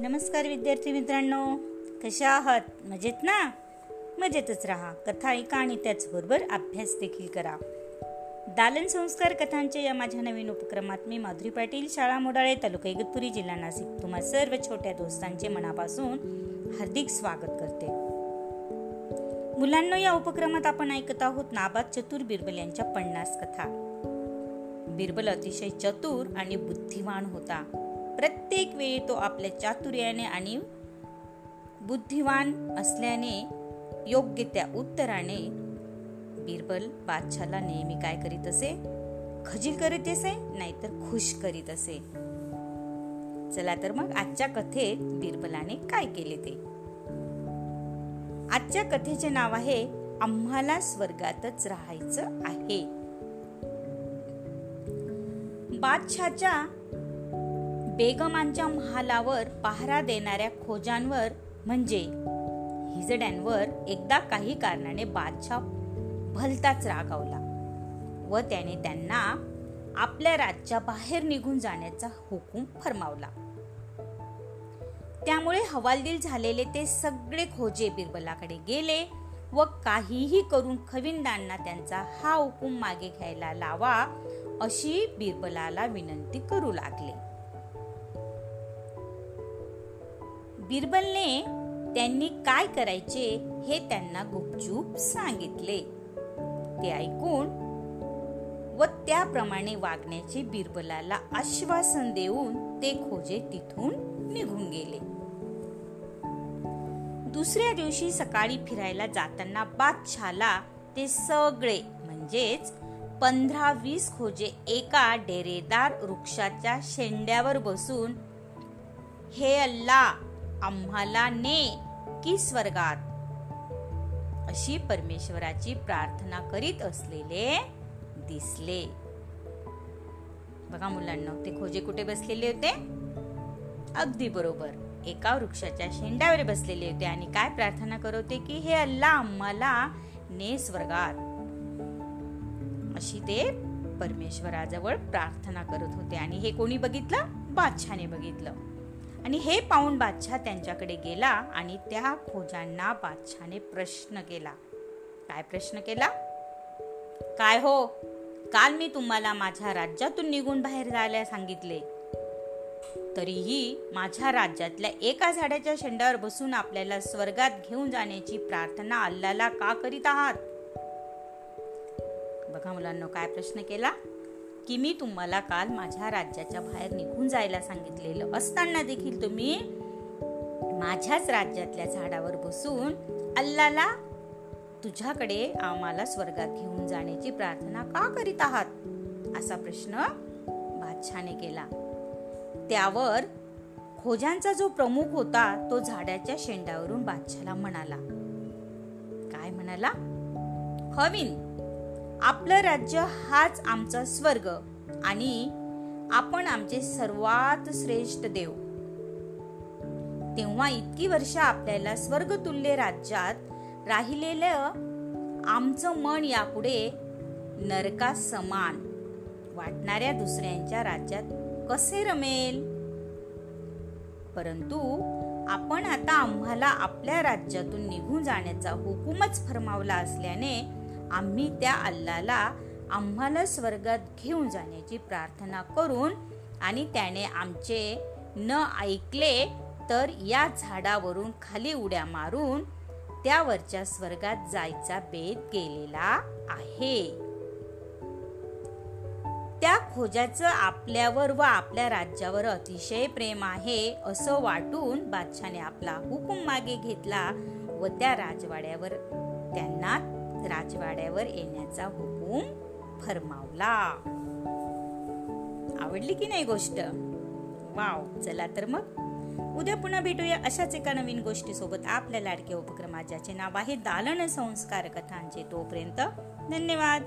नमस्कार विद्यार्थी मित्रांनो. कशा आहात? मजेत ना? मजेतच राहा. कथा ऐका आणि त्याचबरोबर अभ्यास देखील करा. दालन संस्कार कथांच्या या माझ्या नवीन उपक्रमात मी माधुरी पाटील शाळा मोडाळे तालुका इगतपुरी जिल्हा नाशिक तुम्हा सर्व छोट्या दोस्तांचे मनापासून हार्दिक स्वागत करते. मुलांना या उपक्रमात आपण ऐकत आहोत नाबाद चतुर बिरबल यांच्या पन्नास कथा. बिरबल अतिशय चतुर आणि बुद्धिमान होता. प्रत्येक वेळी तो आपल्या चातुर्याने आणि बुद्धिवान असल्याने योग्य त्या उत्तराने बिरबल बादशाला नेहमी काय करीत असे? खजील करीत असे? नाहीतर खुश करीत असे. चला तर मग आजच्या कथेत बिरबलाने काय केले ते? आजच्या कथेचे नाव आहे आम्हाला स्वर्गातच राहायचं आहे. बादशाच्या बेगमांच्या महालावर पहारा देणाऱ्या खोजांवर म्हणजे हिजड्यांवर एकदा काही कारणाने बादशाह भलताच रागावला व त्याने त्यांना आपल्या राज्या बाहेर निघून जाण्याचा हुकूम फरमावला. त्यामुळे हवालदिल झालेले ते सगळे खोजे बिरबलाकडे गेले व काहीही करून खविंदांना त्यांचा हा हुकूम मागे घ्यायला लावा अशी बिरबलाला विनंती करू लागले. बिरबलने त्यांनी काय करायचे हे त्यांना गुपचूप सांगितले. ते ऐकून व त्याप्रमाणे वागण्याचे बिरबलाला आश्वासन देऊन ते खोजे तिथून निघून गेले. दुसऱ्या दिवशी सकाळी फिरायला जाताना बादशाला ते सगळे म्हणजेच पंधरा वीस खोजे एका डेरेदार वृक्षाच्या शेंड्यावर बसून हे अल्ला आम्हाला ने की स्वर्गात. अशी परमेश्वराची प्रार्थना करीत असलेले दिसले. बघा मुलांना ते खोजे कुठे बसलेले होते? अगदी बरोबर एका वृक्षाच्या शेंड्यावर बसलेले होते. आणि काय प्रार्थना करत होते की हे अल्ला आम्हाला ने स्वर्गात. अशी ते परमेश्वराजवळ प्रार्थना करत होते. आणि हे कोणी बघितलं? बादशाने बघितलं. आणि हे पाहून बादशाह त्यांच्याकडे गेला आणि त्या खोजांना बादशाने प्रश्न केला. काय प्रश्न केला? काय हो? काल मी तुम्हाला माझ्या राज्यातून निघून बाहेर जायला सांगितले. तरीही माझ्या राज्यातल्या एका झाडाच्या शेंडावर बसून आपल्याला स्वर्गात घेऊन जाण्याची प्रार्थना अल्लाला का करीत आहात? बघा मुलांना काय प्रश्न केला? की मी तुम्हाला काल माझ्या राज्याच्या बाहेर निघून जायला सांगितलेलं असताना देखील तुम्ही माझ्याच राज्यातल्या झाडावर बसून अल्लाला तुझ्याकडे आम्हाला स्वर्गात घेऊन जाण्याची प्रार्थना का करीत आहात? असा प्रश्न बादशाने केला. त्यावर खोजांचा जो प्रमुख होता तो झाडाच्या शेंडावरून बादशाला म्हणाला. काय म्हणाला? हवीन. आपलं राज्य हाच आमचा स्वर्ग आणि आपण आमचे सर्वात श्रेष्ठ देव. तेव्हा इतकी वर्ष आपल्याला स्वर्गतुल्य राज्यात राहिलेलं आमचं मन यापुढे नरका समान वाटणाऱ्या दुसऱ्यांच्या राज्यात कसे रमेल? परंतु आपण आता आम्हाला आपल्या राज्यातून निघून जाण्याचा हुकूमच फरमावला असल्याने आम्ही त्या अल्लाला आम्हाला स्वर्गात घेऊन जाण्याची प्रार्थना करून आणि त्याने आमचे न ऐकले तर या झाडावरून खाली उड्या मारून त्यावरच्या स्वर्गात जायचा बेत केलेला आहे. त्या खोजाचं आपल्यावर व आपल्या राज्यावर अतिशय प्रेम आहे असं वाटून बादशाने आपला हुकूम मागे घेतला व त्या राजवाड्यावर त्यांना राजवाड्यावर येण्याचा हुकूम फरमावला. आवडली की नाही गोष्ट? वाव चला तर मग. उद्या पुन्हा भेटूया अशाच एका नवीन गोष्टी सोबत आपल्या लाडक्या उपक्रमाच्याचे नाव आहे दालन संस्कार कथांचे. तोपर्यंत धन्यवाद.